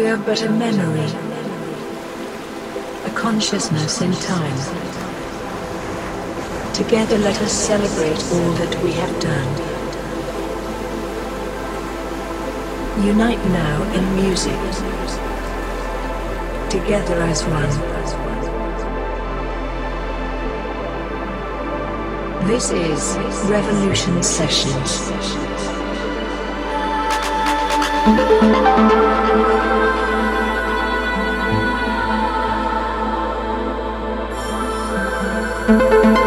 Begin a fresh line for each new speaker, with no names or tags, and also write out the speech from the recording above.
We are but a memory, a consciousness in time. Together let us celebrate all that we have done. Unite now in music, together as one. This is Revolution Sessions. Música